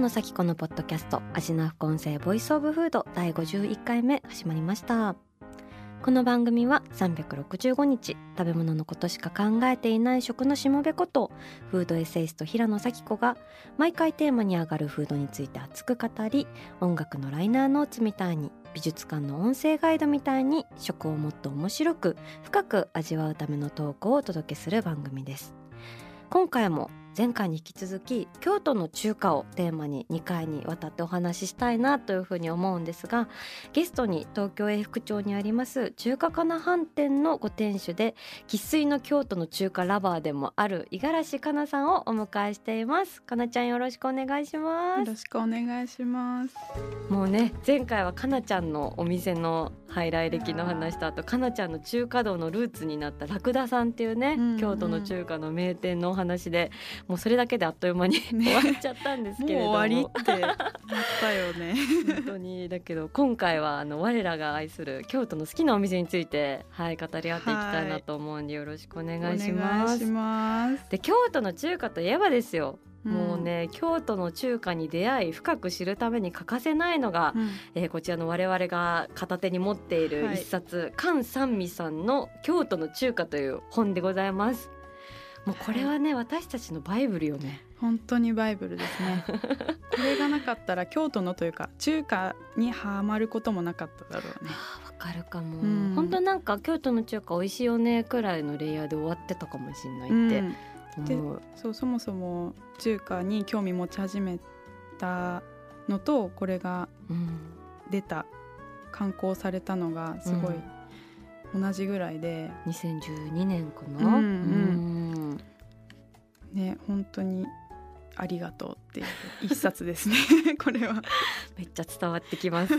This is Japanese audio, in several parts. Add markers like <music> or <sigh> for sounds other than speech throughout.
野紗季子のポッドキャスト味な副音声 Voice of Food 第51回目始まりました。この番組は365日食べ物のことしか考えていない食のしもべことフードエッセイスト平野紗季子が毎回テーマに上がるフードについて熱く語り音楽のライナーノーツみたいに美術館の音声ガイドみたいに食をもっと面白く深く味わうためのトークをお届けする番組です。今回も前回に引き続き京都の中華をテーマに2回にわたってお話ししたいなというふうに思うんですがゲストに東京永福町にあります中華かな飯店のご店主で生粋の京都の中華ラバーでもある五十嵐かなさんをお迎えしています。かなちゃんよろしくお願いします。よろしくお願いします。もうね前回はかなちゃんのお店のハ来歴の話とあとかなちゃんの中華道のルーツになったラクダさんっていうね、うんうん。京都の中華の名店のお話でもうそれだけであっという間に、ね終わっちゃったんですけれども終わりってなったよね。本当にだけど今回はあの我らが愛する京都の好きなお店についてはい語り合っていきたいなと思うんでよろしくお願いしおます。願いします。で京都の中華といえばですよ、もううん、ね京都の中華に出会い深く知るために欠かせないのが、うんえーこちらの我々が片手に持っているはい一冊、菅三味さんの「京都の中華」という本でございます。もうこれはね私たちのバイブルよね。本当にバイブルですね。<laughs> これがなかったら京都のというか中華にはまることもなかっただろうね。わかるかも、うん本当なんか京都の中華美味しいよねくらいのレイヤーで終わってたかもしれないってうん思う。そうそもそも中華に興味持ち始めたのとこれがうん出た刊行されたのがすごい同じぐらいで、2012年かな？うんうんうんね本当にありがとうっていう一冊ですね <laughs> これは。めっちゃ伝わってきます。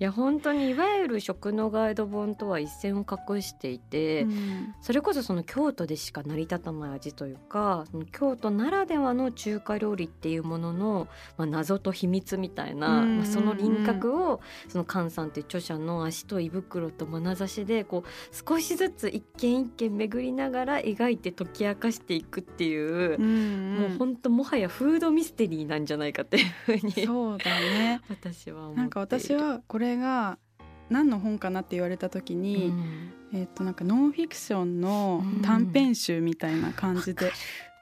いや本当にいわゆる食のガイド本とは一線を画していて、うん。それこそその京都でしか成り立たない味というかその京都ならではの中華料理っていうものの、まあ、謎と秘密みたいな、まあ、その輪郭をその菅さんという著者の足と胃袋と眼差しでこう少しずつ一軒一軒巡りながら描いて解き明かしていくっていうう、ん。もう本当もはやフードミステリーなんじゃないかっていうふうにそうだね。<laughs> 私は思っている。なんか私はこれが何の本かなって言われた時に、うん。えっとなんかノンフィクションの短編集みたいな感じで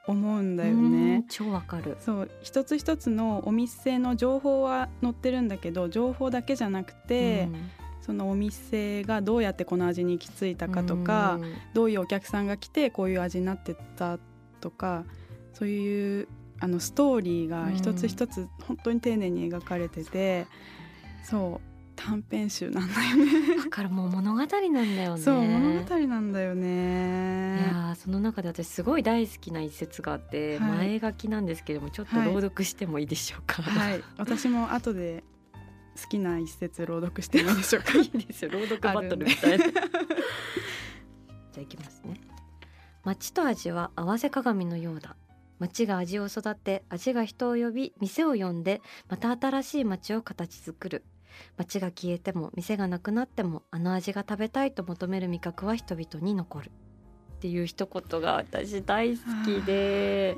思うんだようんね。超わかる。そう一つ一つのお店の情報は載ってるんだけど情報だけじゃなくて、そのお店がどうやってこの味に行き着いたかとか、うん。どういうお客さんが来てこういう味になってったとかそういうあのストーリーが一つ一つ本当に丁寧に描かれてて、そう短編集なんだよね。だからもう物語なんだよね。そう物語なんだよいね。やーその中で私すごい大好きな一節があって、はい前書きなんですけどもちょっと朗読してもいいでしょうか？はい、私も後で好きな一節朗読してもいいでしょうか。<laughs> いいですよ朗読バトルみたいな。<laughs> じゃあいきますね。町と味は合わせ鏡のようだ。町が味を育て味が人を呼び店を呼んでまた新しい町を形作る街が消えても店がなくなってもあの味が食べたいと求める味覚は人々に残る。っていう一言が私大好きで、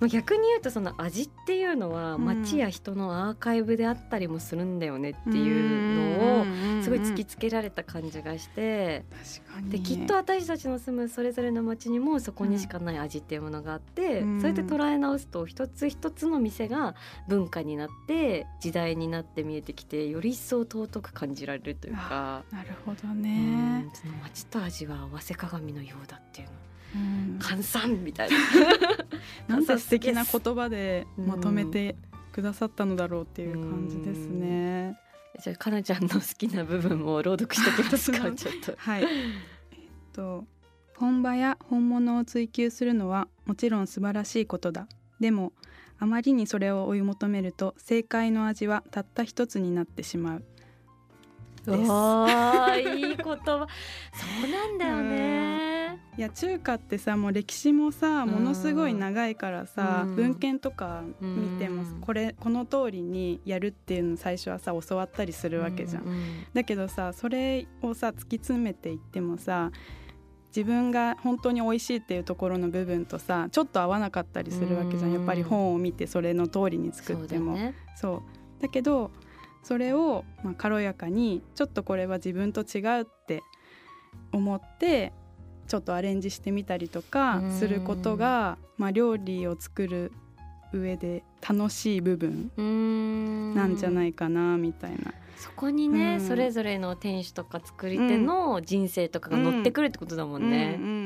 まあ、逆に言うとその味っていうのはうん。町や人のアーカイブであったりもするんだよねっていうのをのすごい突きつけられた感じがして確かに。できっと私たちの住むそれぞれの町にもそこにしかない味っていうものがあって、うん。それで捉え直すと一つ一つの店が文化になって時代になって見えてきてより一層尊く感じられるというか。なるほどうねん。その町と味は合わせ鏡のようだっていうの。うん。換算みたいな。<laughs> なんて <laughs> 素敵な言葉でまとめてくださったのだろうっていう感じですね。じゃあかなちゃんの好きな部分も朗読しておきますか。ちょっと。はい。えっと本場や本物を追求するのはもちろん素晴らしいことだ。でもあまりにそれを追い求めると正解の味はたった一つになってしまう。です。いい言葉。そうなんだよねいや中華ってさもう歴史もさうん。ものすごい長いからさ、うん。文献とか見てもうん。これこの通りにやるっていうの最初はさ教わったりするわけじゃん。ううだけどさそれをさ突き詰めていってもさ自分が本当に美味しいっていうところの部分とさちょっと合わなかったりするわけじゃん。うん。やっぱり本を見てそれの通りに作そうっても。だよね。そう。だけどそれをまあ軽やかにちょっとこれは自分と違うって思ってちょっとアレンジしてみたりとかうん。することが、まあ、料理を作る上で楽しい部分なんじゃないかなみたいな。そこにね、うん。それぞれの店主とか作り手の人生とかが乗ってくるってことだもんね。う、ん。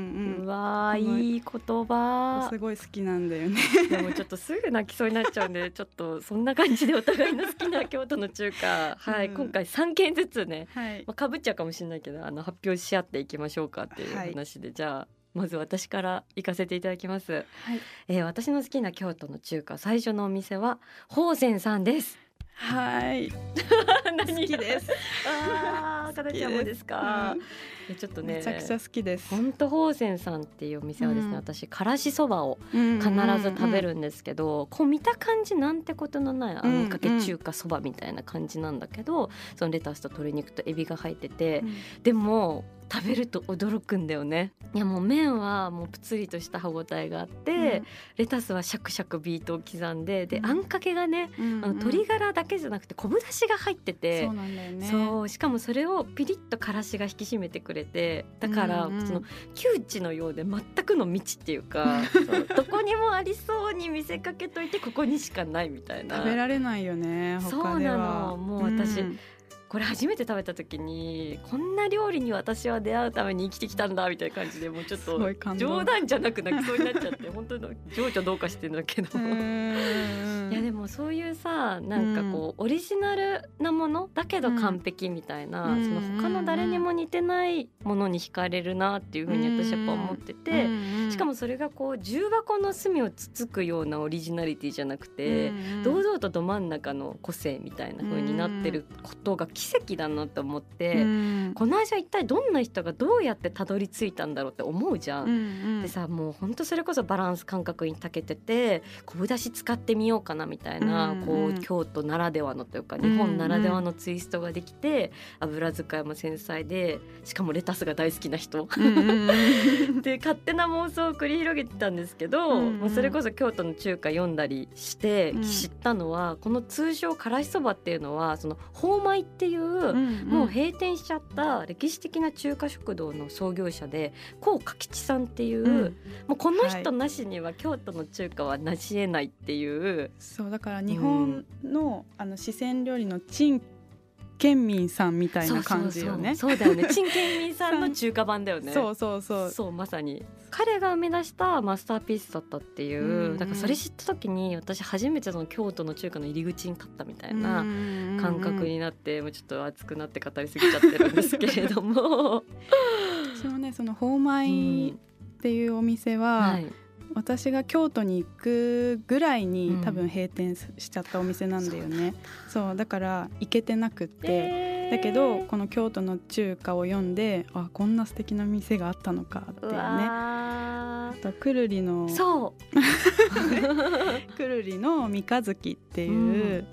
うい。い言葉。すごい好きなんだよね。でもちょっとすぐ泣きそうになっちゃうんで <laughs> ちょっとそんな感じでお互いの好きな京都の中華。はい、うん。今回3軒ずつね、はい。まあ、かぶっちゃうかもしれないけどあの発表し合っていきましょうかっていうはい。話で、じゃあまず私から行かせていただきます、えー私の好きな京都の中華最初のお店は宝泉さんですはい。<laughs> 何好きです。ああ、かなちゃんもですか？えちょっとね、うんめちゃくちゃ好きです。本当宝泉さんっていうお店はですね、うん。私からしそばを必必ず食べるんですけど、こう見た感じなんてことのないあうんんかけ中華そばみたいな感じなんだけど、そのレタスと鶏肉とエビが入ってて、でも食べると驚くんだよね。いやもう麺はもうぷつりとした歯ごたえがあって、レタスはシャクシャクビートを刻んででうん。あんかけがね、うんあの鶏ガラだけじゃなくて昆布だしが入ってて、そうなんだよね。しかもそれをピリッとからしが引き締めてくれてだから、その窮地のようで全くの未知っていうか <laughs> どこにもありそうに見せかけといてここにしかないみたいな。食べられないよね。他では。そうなの。もう私んこれ初めて食べた時にこんな料理に私は出会うために生きてきたんだみたいな感じでもうちょっと冗談じゃなく泣きそうになっちゃって本当の情緒どうかしてんだけど。うんいやでもそういうさなんかこう、オリジナルなものだけど完璧みたいな、うん。その他の誰にも似てないものに惹かれるなっていうふうに私やっぱ思ってて、しかもそれがこう重箱の隅をつつくようなオリジナリティじゃなくて、堂々とど真ん中の個性みたいな風になってることが奇跡だなと思って、この味は一体どんな人がどうやってたどり着いたんだろうって思うじゃん。でさもうほんとそれこそバランス感覚に長けてて昆布だし使ってみようかなみたいな、うんこうん。う京都ならではのというかん日本ならではのツイストができて、油使いも繊細でしかもレタスが大好きな人。<laughs> で勝手な妄想を繰り広げてたんですけど、うんうん。もうそれこそ京都の中華読んだりしてうん。知ったのは、この通称からしそばっていうのはその宝米っていう、もう閉店しちゃった歴史的な中華食堂の創業者で高嘉吉さんっていう、うん。もうこの人なしには京都の中華はなし得ないっていう、そうだから日本のあの四川料理の陳建民さんみたいな感じよね。そう。そうそうそうだよね。陳建民さんの中華版だよね。そうそうそう。そうまさに。彼が生み出したマスターピースだったっていう、うんうん。だからそれ知った時に私初めてその京都の中華の入り口に立ったみたいな感覚になって、もうちょっと熱くなって語りすぎちゃってるんですけれども、私もねその宝米っていうお店は、はい、私が京都に行くぐらいに、うん。多分閉店しちゃったお店なんだよね。そうだから行けてなくって。えー。だけどこの京都の中華を読んであこんな素敵な店があったのかっていううねわあとくるりのーそ <laughs> くるりの三日月っていう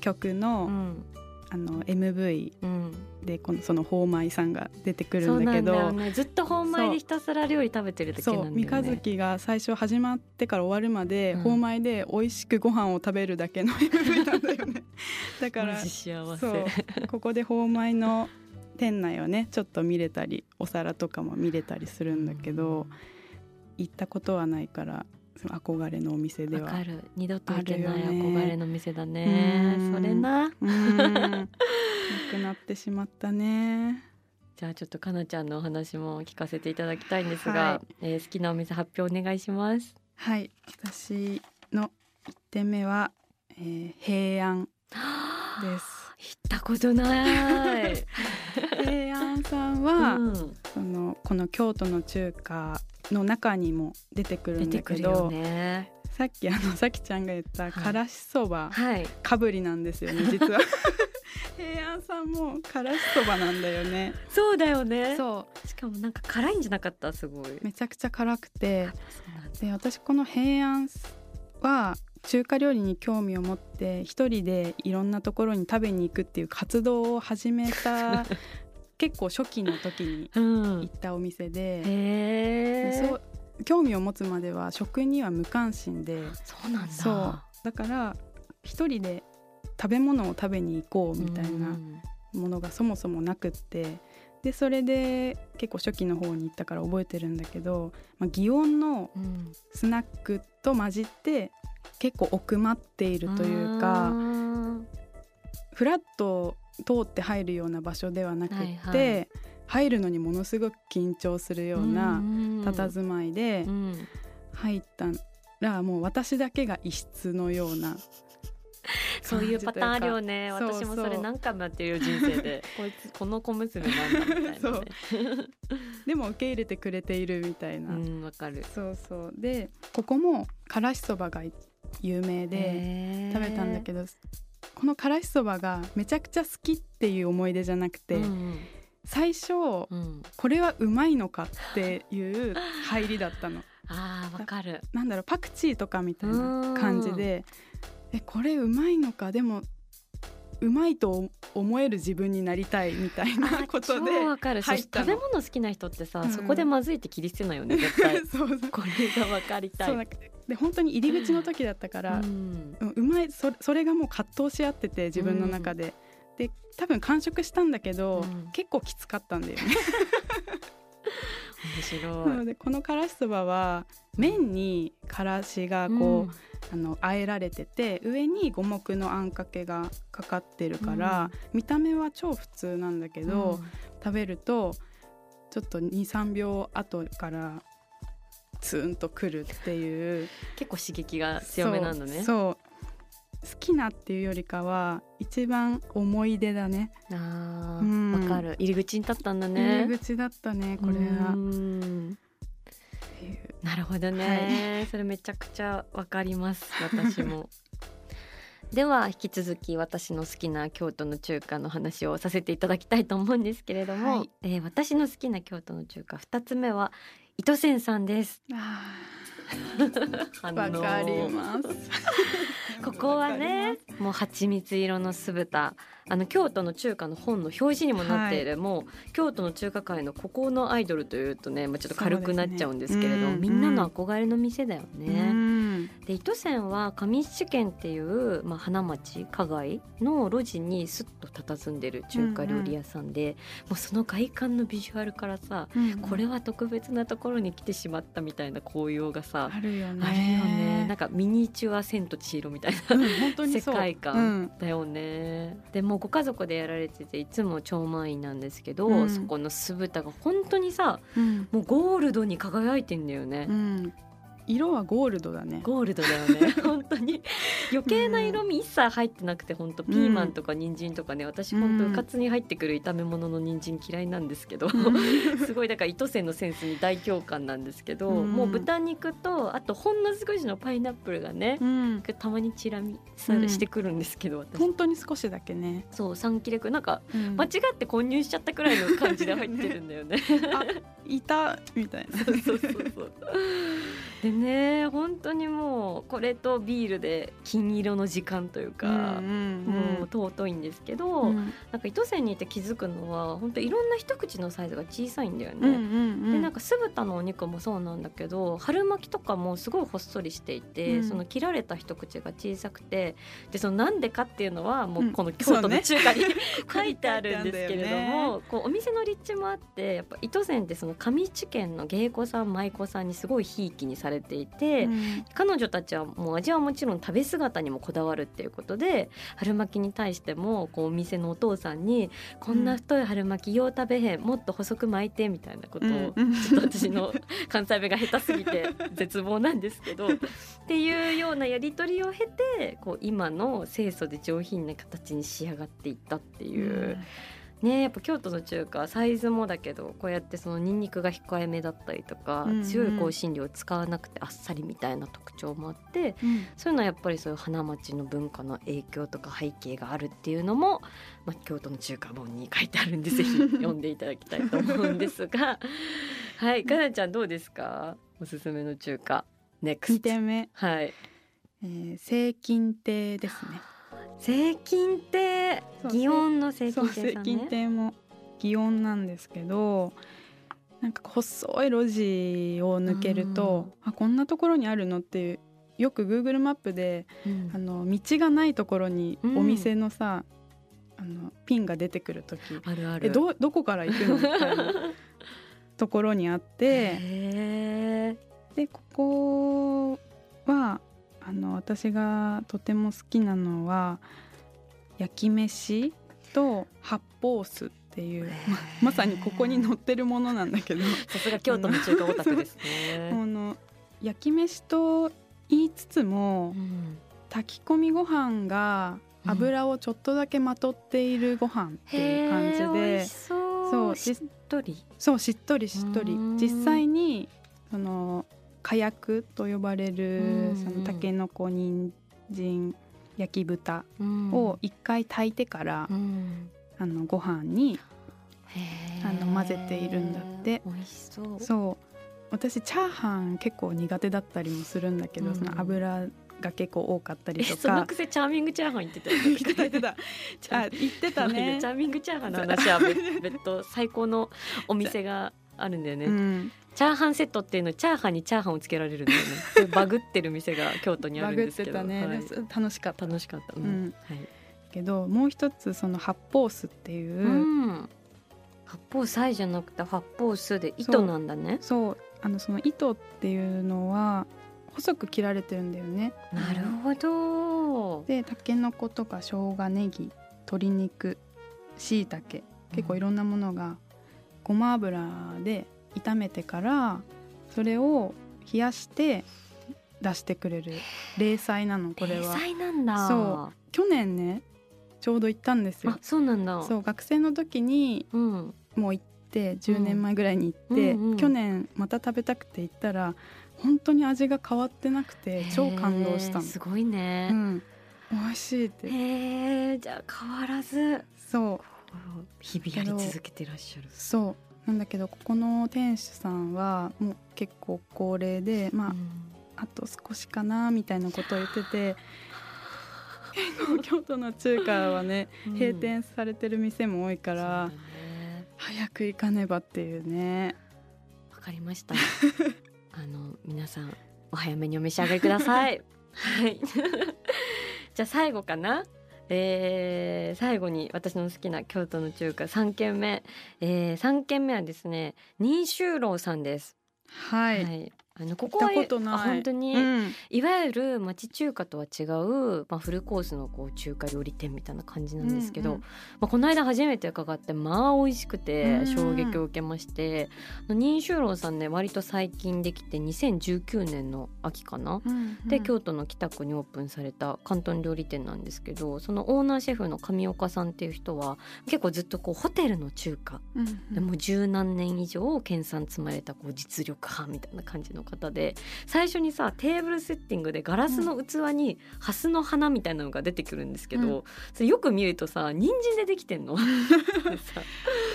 曲う、の,、うん。あの MV うん、でこのその宝米さんが出てくるんだけど。なんだよね。ずっと本米でひたすら料理食べてるだけなんだよね。そう三日月が最初始まってから終わるまで、うん。宝米で美味しくご飯を食べるだけの MV なんだよね。<laughs> だからそうここで宝米の店内をねちょっと見れたりお皿とかも見れたりするんだけど、行ったことはないからその憧れのお店では。わかる。二度と行けない憧れの店だね。うん。それな。なくなってしまったね。じゃあちょっとかなちゃんのお話も聞かせていただきたいんですが、はえー好きなお店発表お願いします。はい。私の1点目は、えー平安です。<gasps> たことない。<laughs> 平安さんは、うん。そのこの京都の中華の中にも出てくる出んだけど、ね。さっきあの <laughs> さきちゃんが言ったはいからしそばはい。かぶりなんですよね <laughs> 実は <laughs> 平安さんもからしそばなんだよねそうだよね。そしかもなんか辛いんじゃなかった？すごい。うめちゃくちゃ辛くてで私この平安は中華料理に興味を持って一人でいろんなところに食べに行くっていう活動を始めた結構初期の時にうん行。ったお店で、へえ。そう興味を持つまでは食には無関心でそうなんだ。そうだから一人で食べ物を食べに行こうみたいなうんものがそもそもなくってでそれで結構初期の方に行ったから覚えてるんだけど、まあ、祇園のうんスナックと混じって結構奥まっているというかんフラッと通って入るような場所ではなくって、はいはい。入るのにものすごく緊張するような佇まいでうん。入ったらもう私だけが異質のような <laughs> そういうパターンあるよね。私もそれ何回もやってるよ人生で。こいつこの小娘なんだみたいなね。<laughs> でも受け入れてくれているみたいな、うんわかる。そうそう。でここもからしそばが有名で食べたんだけどこのからしそばがめちゃくちゃ好きっていう思い出じゃなくて、どうん最初うん。これはうまいのかっていう入りだったのああわかる。なんだろうパクチーとかみたいな感じでえこれうまいのか？でもうまいと思える自分になりたいみたいなことで超わかる。食べ物好きな人ってさ、うん。そこでまずいって切り捨てないよね絶対。<laughs> そうそう。これがわかりたい。で本当に入り口の時だったから、うん。うんうまいそそれがもう葛藤し合ってて自分の中で、で多分完食したんだけど、うん。結構きつかったんだよね <laughs> 面白ないのでこのからしそばは麺にからしがこう、あの和えられてて上に五目のあんかけがかかってるから、見た目は超普通なんだけけど、食べるとちょっと23秒後からツーンとくるっていう。<laughs> 結構刺激が強めなんだね。そう好きなっていうよりかは一番思い出だね。ああうん。わかる。入り口に立ったんだ入ね。り口だったねこれは。なるほどね、それめちゃくちゃわかります私も。<laughs> では引き続き私の好きな京都の中華の話をさせていただきたいと思うんですけれども、はい。えー私の好きな京都の中華二つ目は糸仙さんです。<laughs> わかりますここはねもう蜂蜜色の酢豚。あの京都の中華の本の表示にもなっている、もう京都の中華界の孤高のアイドルというとね、まあ、ちょっと軽くなっちゃうんですけれどそうですね。みんなの憧れの店だようね。んで糸線は上七軒っていう、まあ、花町花街の路地にすっと佇んでる中華料理屋さんで、もうその外観のビジュアルからさこれは特別なところに来てしまったみたいな紅葉がさあるよね。あるよね。なんかミニチュア千と千尋みたいなうん本当に世界観だよね、でもうご家族でやられてていつも超満員なんですけど、うん。そこの酢豚が本当にさうん。もうゴールドに輝いてんだよね、うん色はゴールドだね。ゴールドだよね。<laughs> 本当に。余計な色味一切入ってなくて本当ピーマンとか人参とかね。私本当うかつに入ってくる炒め物の人参嫌いなんですけど、<laughs> すごいだから糸線のセンスに大共感なんですけど、うん。もう豚肉とあとほんの少しのパイナップルがね、うん。たまにチラ見してくるんですけど、私。本当に少しだけね。そう3切れくなんかうん。間違って混入しちゃったくらいの感じで入ってるんだよね。いたみたいな。<laughs> そうそうそうそう。でね本当にもうこれとビールで金色の時間というか、もう尊いんですけど、うん。なんか糸線にいて気づくのは本当いろんな一口のサイズが小さいんだよね。うんうんでなんか酢豚のお肉もそうなんだけど春巻きとかもすごいほっそりしていて、うん。その切られた一口が小さくてでそのなんでかっていうのはもううん。この京都の中華に、そうね書いてあるんですけれども、こうお店の立地もあってやっぱ糸線ってその上地県の芸妓さん舞妓さんにすごいひいきにされていて、うん。彼女たちはもう味はもちろん食べ姿にもこだわるっていうことで春巻きに対してもこうお店のお父さんに「こんな太い春巻きよう食べへんもっと細く巻いて」みたいなことを、うん。ちょっと私の <laughs> 関西弁が下手すぎて <laughs> 絶望なんですけどっていうようなやり取りを経てこう今の清楚で上品な形に仕上がっていったっていう。ねやっぱ京都の中華サイズもだけどこうやってそのニンニクが控えめだったりとか、うんうん。強い香辛料を使わなくてあっさりみたいな特徴もあってうん。そういうのはやっぱりそういう花町の文化の影響とか背景があるっていうのも、まあ、京都の中華本に書いてあるんでぜひ <laughs> 読んでいただきたいと思うんですが。はいかなちゃんどうですか？おすすめの中華。NEXT 2点目、はい。えー、清金亭ですね清金亭そう祇園の清そう清金亭ね。金亭も祇園なんですけどなんか細い路地を抜けると、あこんなところにあるのっていうよく Google マップでうん。あの道がないところにうん。お店のさ、あのピンが出てくる時。あるある。えどどこから行くのみたいなところにあって。へでここはあの私がとても好きなのは焼き飯と発泡酢っていうままさにここに載ってるものなんだけど。ー <laughs> さすが京都の中華オタクですね。<laughs> 焼き飯と言いつつもうん。炊き込みご飯が油をちょっとだけまとっているご飯っていう感じで味しそう。しっとり。そうしっとりしっとり。うん。実際にその火薬と呼ばれうん。るそのたけのこ人参焼き豚うん。を一回炊いてからうん。あのご飯にあの混ぜているんだって。美味しそう。そう。私チャーハン結構苦手だったりもするんだけど、うん。その油が結構多かったりと <laughs> えそのかくせチャーミングチャーハン言ってた？よ言ってた言ってた。あ言ってた <laughs> ねチャーミングチャーハンの話は別別途最高のお店があるんだよね、うん、チャーハンセットっていうのチャーハンにチャーハンをつけられるんだよね。バグってる店が京都にあるんですけど。ね、はい。楽しかった楽しかった、うん。うん。はい。けどもう一つその発泡酢っていう、うん、発泡菜じゃなくて発泡酢で糸なんだね。そう。あのその糸っていうのは細く切られてるんだよね。なるほど。でたけのことか生姜ネギ鶏肉しいたけ結構いろんなものがごま油で炒めてからそれを冷やして出してくれる。冷菜なのこれ零は細なんだ。そ去年ねちょうど行ったんですよ。あそうなんだ。そう学生の時にうん。もう行って10年前ぐらいに行って、うん。うん去年また食べたくて行ったら本当に味が変わってなくて超感動したの。すごいね、うん、美味しいって。へえじゃあ変わらず。そう。日々やり続けてらっしゃる。そうなんだけどここの店主さんはもう結構高齢でまあ、うん。あと少しかなみたいなことを言ってて結構京都の中華はねうん。閉店されてる店も多いから、ね早く行かねばっていうね。わかりました。<laughs> あの皆さんお早めにお召し上がりください。はい。<laughs> じゃあ最後かなえー最後に私の好きな京都の中華3軒目、えー、3軒目はですね新州楼さんです。はい、はいあのここは本当に、うん。いわゆる町中華とは違う、まあ、フルコースのこう中華料理店みたいな感じなんですけど、うんうん。まあ、この間初めて伺ってまあ美味しくうん。て衝撃を受けまして、あの任州楼さんね割と最近できて2019年の秋かな？うんで京都の北区にオープンされた広東料理店なんですけどそのオーナーシェフの上岡さんっていう人は結構ずっとこうホテルの中華。うんうん。でもう十何年以上研鑽積まれたこう実力派みたいな感じの方で最初にさテーブルセッティングでガラスの器にハスの花みたいなのが出てくるんですけど、うそれよく見るとさ人参でできてんの？で <laughs> さ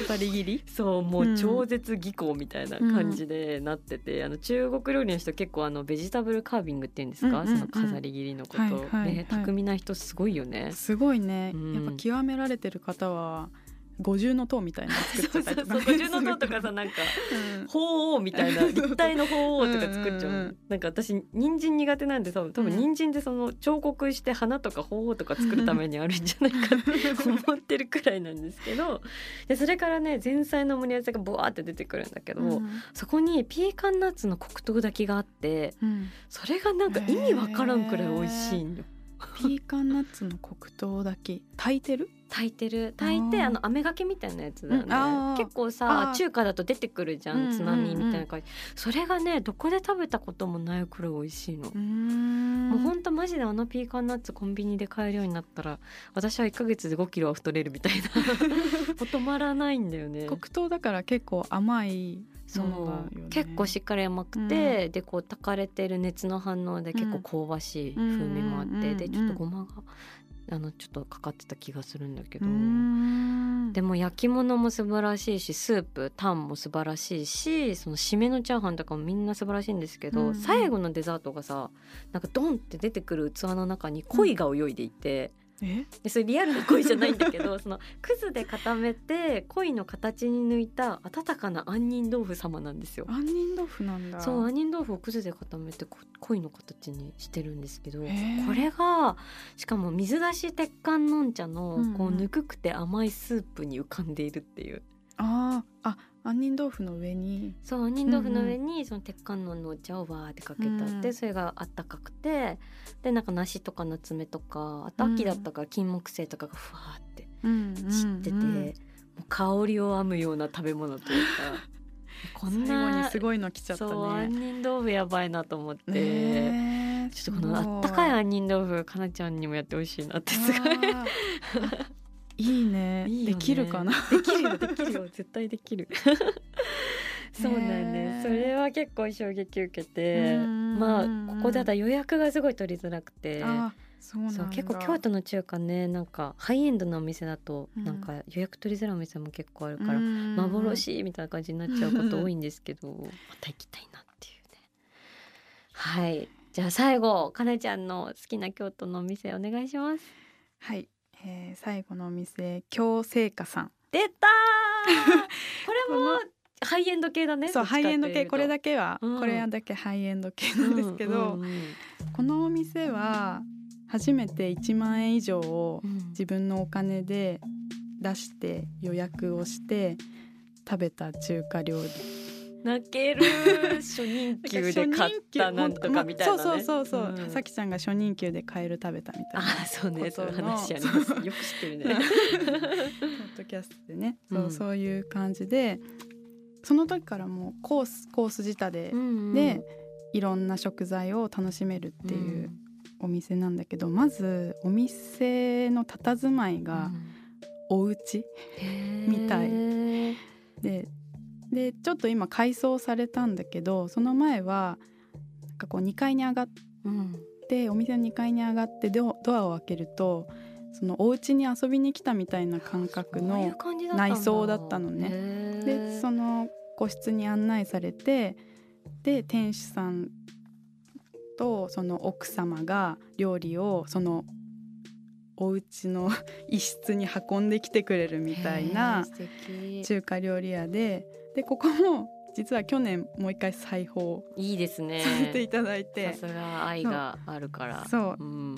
二人切り？そうもううん。超絶技巧みたいな感じでなってて、あの中国料理の人結構あのベジタブルカービングっていうんですか、その飾り切りのこと、はいはいはい。ね巧みな人すごいよね。すごいね、うん。やっぱ極められてる方は五重の塔みたいなの作っちゃったりとか。ね、そうそうそう。五重の塔とかさなんかうん。鳳凰みたいな <laughs> 立体の鳳凰とか作っちゃう,、うんなんか私人参苦手なんで多分多分うん。人参でその彫刻して花とか鳳凰とか作るためにあるんじゃないかって <laughs> 思ってるくらいなんですけど。でそれからね前菜のオムレツがボワーって出てくるんだけど、うん。そこにピーカンナッツの黒糖炊きがあってうん。それがなんか意味わからんくらい美味しいんよ。ピーカンナッツの黒糖だけ炊いてる？炊いてる。炊いてあの飴がけみたいなやつだようん結構さ中華だと出てくるじゃうんうんうん。んつまみみたいな感じ。それがねどこで食べたこともないくらい美味しいの。もうほんとマジであのピーカンナッツコンビニで買えるようになったら私は1ヶ月で5キロは太れるみたいな。止まらないんだよね黒糖だから結構甘いそう。ね結構しっかり甘くて、でこう炊かれてる熱の反応で結構香ばしい風味もあって、うんうんうんうん。でちょっとごまがあのちょっとかかってた気がするんだけど、でも焼き物も素晴らしいしスープタンも素晴らしいしその締めのチャーハンとかもみんな素晴らしいんですけど、うんうん。最後のデザートがさなんかドンって出てくる器の中に鯉が泳いでいて、え？でそれリアルな鯉じゃないんだけどそのくずで固めて鯉の形に抜いた温かな杏仁豆腐様なんですよ。杏仁豆腐なんだ。そう杏仁豆腐をくずで固めてこ鯉の形にしてるんですけどこれがしかも水出し鉄観音茶のうんうん。こうぬくくて甘いスープに浮かんでいるっていう。あー。あ杏仁豆腐の上に。そう杏仁豆腐の上にその鉄観音のお茶をわーってかけてあって、うんそれがあったかくてでなんか梨とか夏目とかあと秋だったから金木犀とかがふわーって散ってて、うん。うんもう香りを編むような食べ物というか <laughs> こんなにすごいの来ちゃったそう杏ね仁豆腐やばいなと思って、ねえちょっとこのあったかい杏仁豆腐かなちゃんにもやってほしいなってすごい。いいね。いいよね。できるかな？できるよできるよ。絶対できる。<laughs> そうなんです。それは結構衝撃受けてうんまあここだったら予約がすごい取りづらくて。あそう結構京都の中華ねなんかハイエンドなお店だとうん。なんか予約取りづらいお店も結構あるからうん幻みたいな感じになっちゃうこと多いんですけど <laughs> また行きたいなっていうね。はい。じゃあ最後かなちゃんの好きな京都のお店お願いします。はい、えー、最後のお店京製菓さん。出たー。<laughs> これもハイエンド系だねそうハイエンド系これだけけは、うん。これだけハイエンド系なんですけど、うんうんこのお店は初めて1万円以上をうん。自分のお金で出して予約をして食べた中華料理泣ける <laughs> 初任給で買ったなんとかみたいな、ね、そうそうそうそう、ん。さきちゃんが初任給でカエル食べたみたいなあーそうね。そういう話ありことのますよく知ってるね。<laughs> ポッドキャストでね。そう,、うん。そういう感じでその時からもうコースコース仕立てうんでいろんな食材を楽しめるっていうお店なんだけど、まずお店の佇まいがお家みたいい。ででちょっと今改装されたんだけどその前はなんかこう2階に上がっうん。てお店の2階に上がってドドアを開けるとそのお家に遊びに来たみたいな感覚の内装だったのね。でその個室に案内されてで店主さんとその奥様が料理をそのお家の <laughs> 一室に運んできてくれるみたいな中華料理屋ででここも実は去年もう一回再訪いいですね。させていただいさて、すが愛があるから。そう。うん。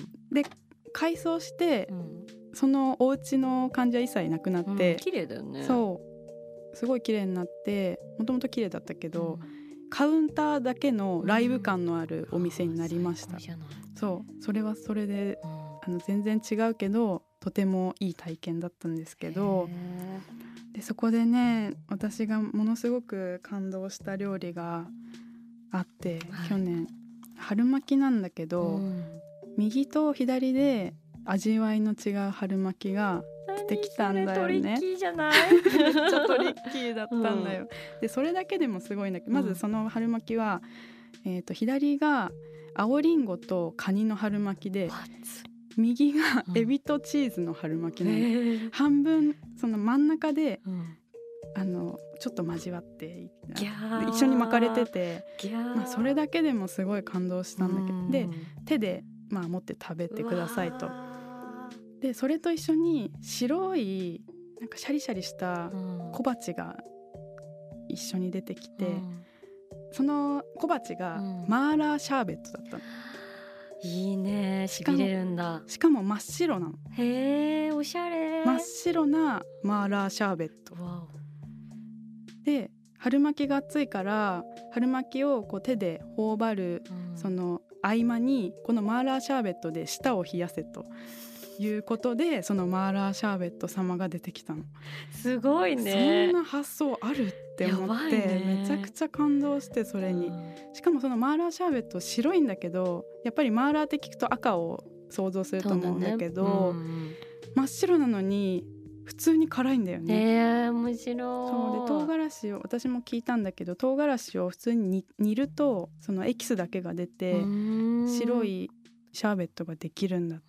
改装してうん。そのお家の感じは一切なくなうんって、綺麗だよね。そう。すごい綺麗になってもともと綺麗だったけど、うん。カウンターだけのライブ感のあるお店になりました、そうそれはそれでうん。あの全然違うけどとてもいい体験だったんですけどへでそこでね私がものすごく感動した料理があって、はい。去年。春巻きなんだけーど、うん。右と左で味わいの違う春巻きがてきたんだよね。何それトリッキーじゃない？めっちゃトリッキーだったんだよ。でそれだけでもすごいんだけどまずその春巻きは、えー、と左が青りんごとカニの春巻きで右がうん。エビとチーズの春巻きなの、へー。半分その真ん中でうん。あのちょっと交わって一緒に巻かれてて、まあ、それだけでもすごい感動したんだけど、でうん。手で、まあ、持って食べてくださいと。でそれと一緒に白いなんかシャリシャリした小鉢が一緒に出てきて、その小鉢がマーラーシャーベットだったの。いいね。しびれるんだ。しかも真っ白なの。へえおしゃれ。真っ白なマーラーシャーベット。で春巻きが熱いから春巻きをこう手で頬張る、うん、その合間にこのマーラーシャーベットで舌を冷やせということでそのマーラーシャーベット様が出てきたの。すごいね。そんな発想あるって思って、ね、めちゃくちゃ感動してそれに、うん、しかもそのマーラーシャーベット白いんだけどやっぱりマーラーって聞くと赤を想像すると思うんだけど、ねうん、真っ白なのに普通に辛いんだよね。えー、面白い。そうで唐辛子を私も聞いたんだけど唐辛子を普通に煮るとそのエキスだけが出て白いシャーベットができるんだって、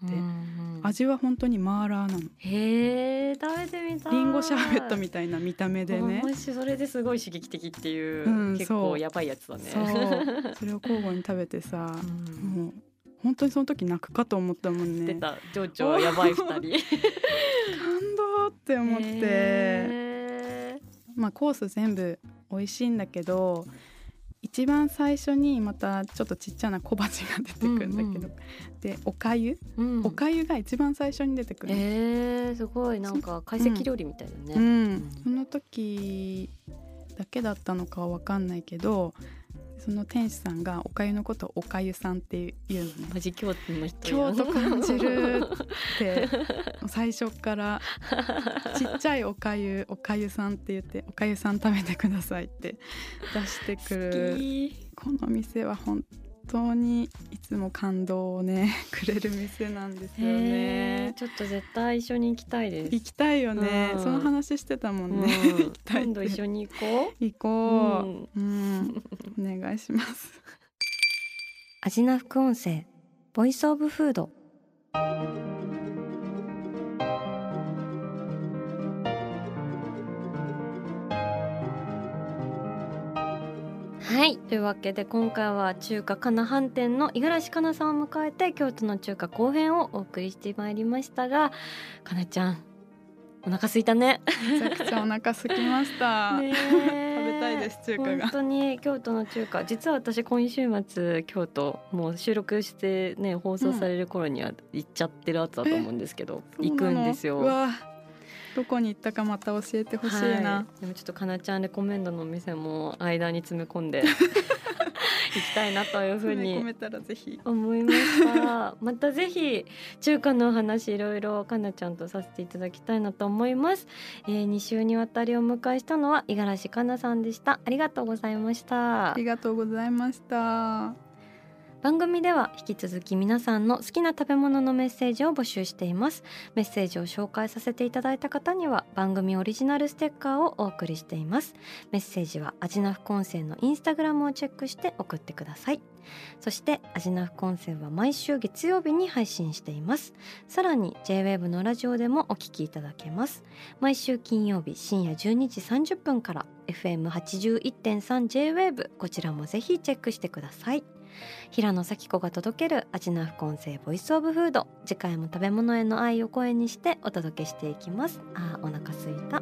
味は本当にマーラーなの。へえ食べてみたい。リンゴシャーベットみたいな見た目でね。それですごい刺激的っていう、うん、結構やばいやつだね。それを交互に食べてさ、うん、もう本当にその時泣くかと思ったもんね。出た。情緒やばい二人。<laughs> 感動って思って。まあコース全部美味しいんだけど一番最初にまたちょっとちっちゃな小鉢が出てくるんだけど、うんうん、でおかゆ、うん、おかゆが一番最初に出てくるえー、すごい。なんか懐石料理みたいだね、うん、うん、その時だけだったのかは分かんないけどその店主さんがおかゆのことをおかゆさんっていうのね。マジ京都の人京都感じるって <laughs> 最初からちっちゃいおかゆおかゆさんって言っておかゆさん食べてくださいって出してくる。この店は本当にいつも感動をね <laughs> くれる店なんですよね。ちょっと絶対一緒に行きたいです。行きたいよね、うん、その話してたもんね、うん、<laughs> 今度一緒に行こう？行こう、うん、お願いします。味な副音声ボイスオブフードはい。というわけで今回は中華かな飯店の五十嵐かなさんを迎えて京都の中華後編をお送りしてまいりましたがかなちゃんお腹すいたね。めちゃくちゃお腹すきました。<laughs> 食べたいです中華が。本当に京都の中華実は私今週末京都もう収録してね放送される頃には行っちゃってるやつだと思うんですけど、うん、行くんですよどこに行ったかまた教えてほしいな、はい、でもちょっとかなちゃんレコメンドのお店も間に詰め込んで <laughs> 行きたいなというふうに思いました。またぜひ中華のお話いろいろかなちゃんとさせていただきたいなと思います、えー、2週にわたりお迎えしたのは五十嵐かなさんでした。ありがとうございました。ありがとうございました番組では引き続き皆さんの好きな食べ物のメッセージを募集しています。メッセージを紹介させていただいた方には番組オリジナルステッカーをお送りしています。メッセージはアジナフコンセンのインスタグラムをチェックして送ってください。そしてアジナフコンセンは毎週月曜日に配信しています。さらに JWAVE のラジオでもお聞きいただけます。毎週金曜日深夜12時30分から FM81.3JWAVE こちらもぜひチェックしてください。平野咲子が届ける味な副音声ボイスオブフード。次回も食べ物への愛を声にしてお届けしていきます。あーお腹すいた。